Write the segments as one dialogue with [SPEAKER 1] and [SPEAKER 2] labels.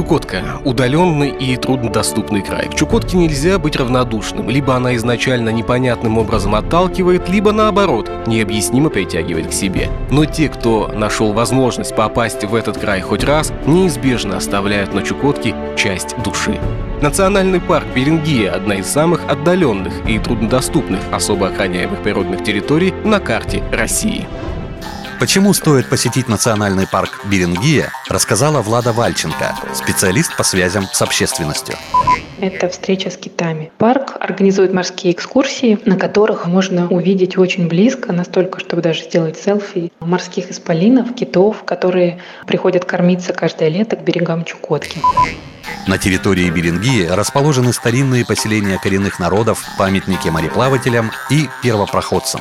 [SPEAKER 1] Чукотка – удаленный и труднодоступный край. К Чукотке нельзя быть равнодушным. Либо она изначально непонятным образом отталкивает, либо наоборот, необъяснимо притягивает к себе. Но те, кто нашел возможность попасть в этот край хоть раз, неизбежно оставляют на Чукотке часть души. Национальный парк Берингия – одна из самых отдаленных и труднодоступных особо охраняемых природных территорий на карте России.
[SPEAKER 2] Почему стоит посетить национальный парк Берингия, рассказала Влада Вальченко, специалист по связям с общественностью.
[SPEAKER 3] Это встреча с китами. Парк организует морские экскурсии, на которых можно увидеть очень близко, настолько, чтобы даже сделать селфи, морских исполинов, китов, которые приходят кормиться каждое лето к берегам Чукотки.
[SPEAKER 2] На территории Берингии расположены старинные поселения коренных народов, памятники мореплавателям и первопроходцам.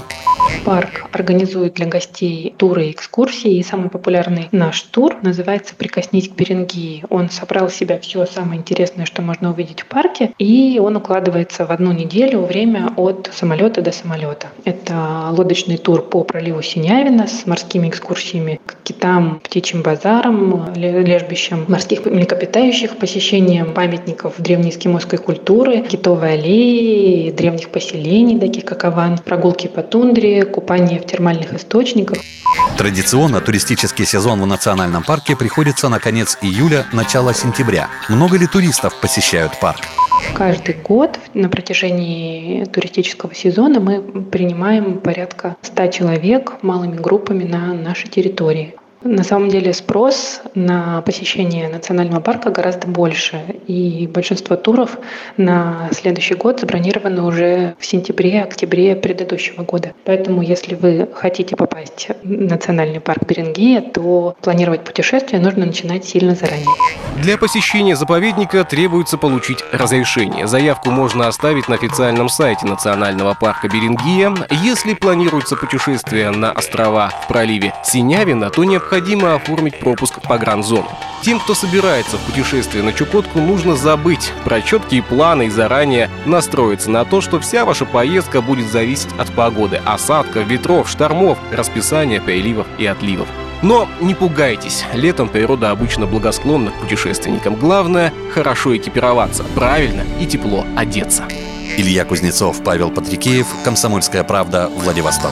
[SPEAKER 3] Парк организует для гостей туры и экскурсии. И самый популярный наш тур называется «Прикоснись к Берингии». Он собрал в себя все самое интересное, что можно увидеть в парке. И он укладывается в одну неделю время от самолета до самолета. Это лодочный тур по проливу Синявина с морскими экскурсиями к китам, птичьим базарам, лежбищам морских млекопитающих, посещением памятников древнеэскимосской культуры, китовой аллеи, древних поселений, таких как Аван, прогулки по тундре, купание в термальных источниках.
[SPEAKER 2] Традиционно туристический сезон в национальном парке приходится на конец июля, начало сентября. Много ли туристов посещают парк?
[SPEAKER 3] Каждый год на протяжении туристического сезона мы принимаем порядка 100 человек малыми группами на нашей территории. На самом деле спрос на посещение национального парка гораздо больше, и большинство туров на следующий год забронированы уже в сентябре-октябре предыдущего года. Поэтому, если вы хотите попасть в национальный парк Берингия, то планировать путешествие нужно начинать сильно заранее.
[SPEAKER 1] Для посещения заповедника требуется получить разрешение. Заявку можно оставить на официальном сайте национального парка Берингия. Если планируется путешествие на острова в проливе Синявина, то необходимо необходимо оформить пропуск в погранзону. Тем, кто собирается в путешествие на Чукотку, нужно забыть про четкие планы и заранее настроиться на то, что вся ваша поездка будет зависеть от погоды, осадков, ветров, штормов, расписания приливов и отливов. Но не пугайтесь, летом природа обычно благосклонна к путешественникам. Главное – хорошо экипироваться, правильно и тепло одеться.
[SPEAKER 2] Илья Кузнецов, Павел Патрикеев, «Комсомольская правда», Владивосток.